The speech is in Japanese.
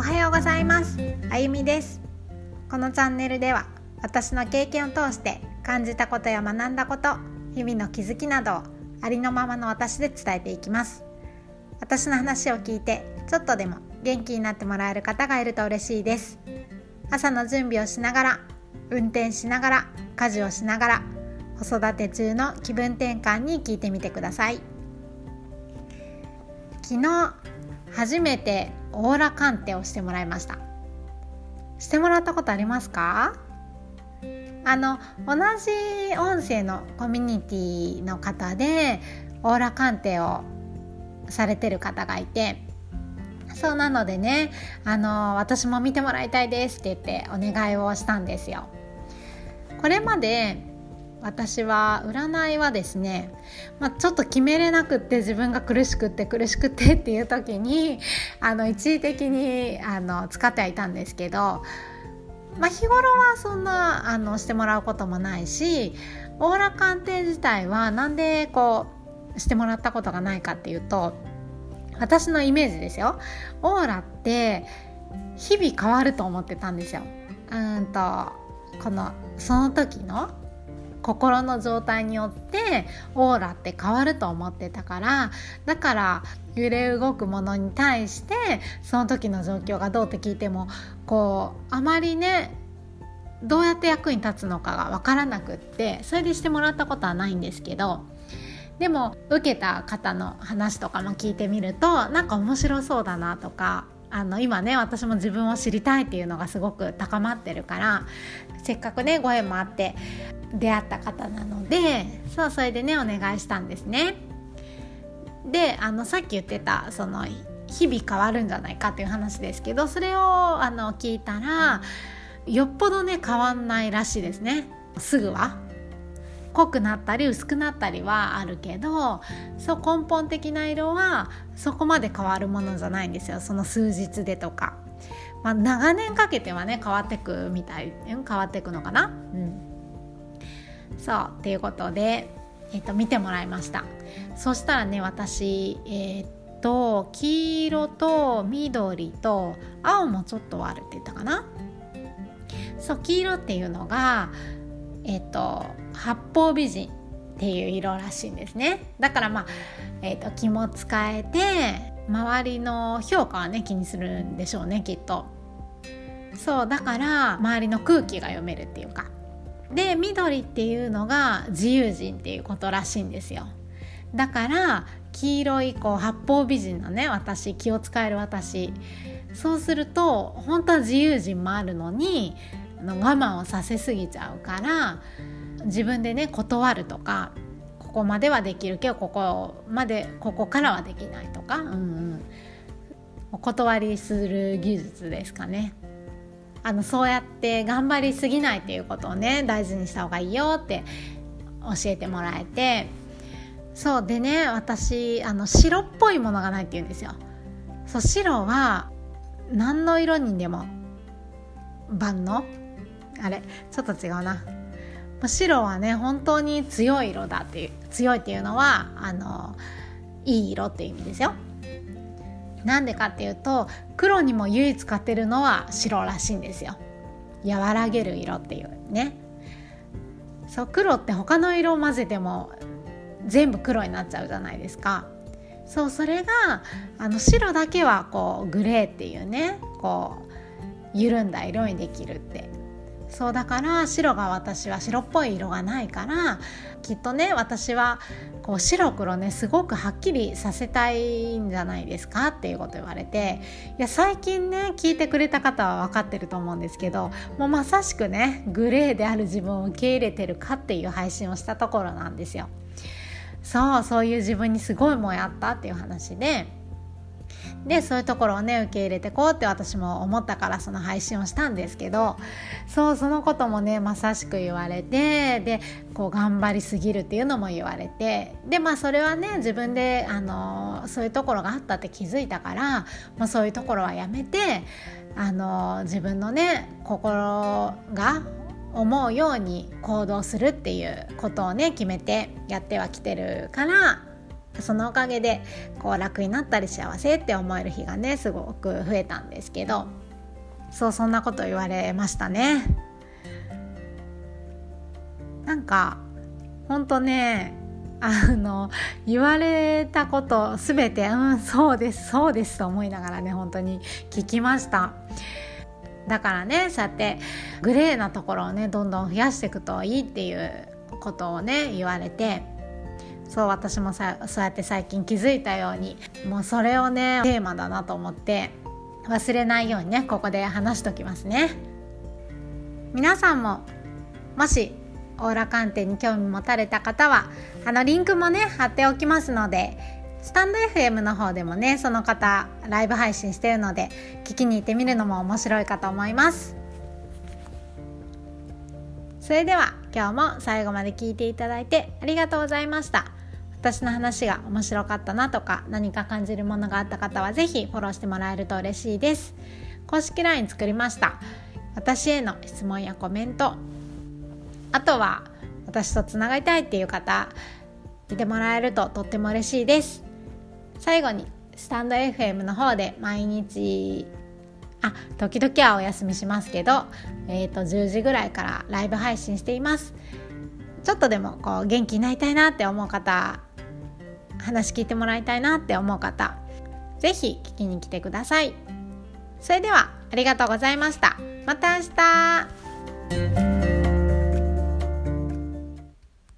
おはようございます。あゆみです。このチャンネルでは私の経験を通して感じたことや学んだこと日々の気づきなどをありのままの私で伝えていきます。私の話を聞いてちょっとでも元気になってもらえる方がいると嬉しいです。朝の準備をしながら運転しながら家事をしながら子育て中の気分転換に聞いてみてください。昨日初めてオーラ鑑定をしてもらいました。してもらったことありますか？あの同じ音声のコミュニティの方でオーラ鑑定をされてる方がいてそうなのでねあの私も見てもらいたいですって言ってお願いをしたんですよ。これまで私は占いはですね、まあ、ちょっと決めれなくって自分が苦しくって苦しくってっていう時にあの一時的にあの使ってはいたんですけど、まあ、日頃はそんなあのしてもらうこともないしオーラ鑑定自体はなんでこうしてもらったことがないかっていうと私のイメージですよオーラって日々変わると思ってたんですよ。うんとこのその時の心の状態によってオーラって変わると思ってたからだから揺れ動くものに対してその時の状況がどうって聞いてもこうあまりねどうやって役に立つのかが分からなくってそれでしてもらったことはないんですけどでも受けた方の話とかも聞いてみるとなんか面白そうだなとかあの今ね私も自分を知りたいっていうのがすごく高まってるからせっかくねご縁もあって出会った方なのでそうそれでねお願いしたんですね。であのさっき言ってたその日々変わるんじゃないかっていう話ですけどそれをあの聞いたらよっぽどね変わんないらしいですねすぐは。濃くなったり薄くなったりはあるけどそう根本的な色はそこまで変わるものじゃないんですよその数日でとか。まあ、長年かけてはね変わってくみたい変わってくのかな。うんそうっていうことで、えーと、見てもらいました。そしたらね私えっ、ー、と黄色と緑と青もちょっとあるって言ったかな？そう黄色っていうのがえっ、ー、と八方美人っていう色らしいんですね。だからまあ、えーと気も使えて周りの評価はね気にするんでしょうねきっと。そうだから周りの空気が読めるっていうか。で緑っていうのが自由人っていうことらしいんですよ。だから黄色いこう八方美人のね私気を使える私。そうすると本当は自由人もあるのに我慢をさせすぎちゃうから自分でね断るとかここまではできるけどここまでここからはできないとか、うんうん、お断りする技術ですかね。あのそうやって頑張りすぎないっていうことをね大事にした方がいいよって教えてもらえて。そうでね私あの白っぽいものがないって言うんですよ。そう白は何の色にでも万能？あれ？ちょっと違うな。白はね本当に強い色だっていう強いっていうのはあのいい色っていう意味ですよ。なんでかっていうと黒にも唯一使ってるのは白らしいんですよ。和らげる色っていうね。そう黒って他の色を混ぜても全部黒になっちゃうじゃないですか。そうそれがあの白だけはこうグレーっていうねこう緩んだ色にできるって。そうだから白が私は白っぽい色がないからきっとね私はこう白黒ねすごくはっきりさせたいんじゃないですかっていうこと言われていや最近ね聞いてくれた方は分かってると思うんですけどもうまさしくねグレーである自分を受け入れてるかっていう配信をしたところなんですよ。そうそういう自分にすごいもやったっていう話で。でそういうところをね受け入れてこうって私も思ったからその配信をしたんですけどそうそのこともねまさしく言われてでこう頑張りすぎるっていうのも言われてでまあそれはね自分であのそういうところがあったって気づいたから、まあ、そういうところはやめてあの自分のね心が思うように行動するっていうことをね決めてやってはきてるからそのおかげでこう楽になったり幸せって思える日がねすごく増えたんですけどそうそんなこと言われましたね。なんかほんとねあの言われたこと全てうんそうですそうですと思いながらね本当に聞きました。だからねそうやってグレーなところをねどんどん増やしていくといいっていうことをね言われてそう私もさそうやって最近気づいたようにもうそれをねテーマだなと思って忘れないようにねここで話しときますね。皆さんももしオーラ鑑定に興味持たれた方はあのリンクもね貼っておきますのでスタンド FM の方でもねその方ライブ配信してるので聞きに行ってみるのも面白いかと思います。それでは今日も最後まで聞いていただいてありがとうございました。私の話が面白かったなとか何か感じるものがあった方は是非フォローしてもらえると嬉しいです。公式 LINE 作りました。私への質問やコメント。あとは私とつながりたいっていう方見てもらえるととっても嬉しいです。最後にスタンド FM の方で毎日あ時々はお休みしますけど、えーと、10時ぐらいからライブ配信しています。ちょっとでもこう元気になりたいなって思う方話聞いてもらいたいなって思う方是非聞きに来てください。それではありがとうございました。また明日。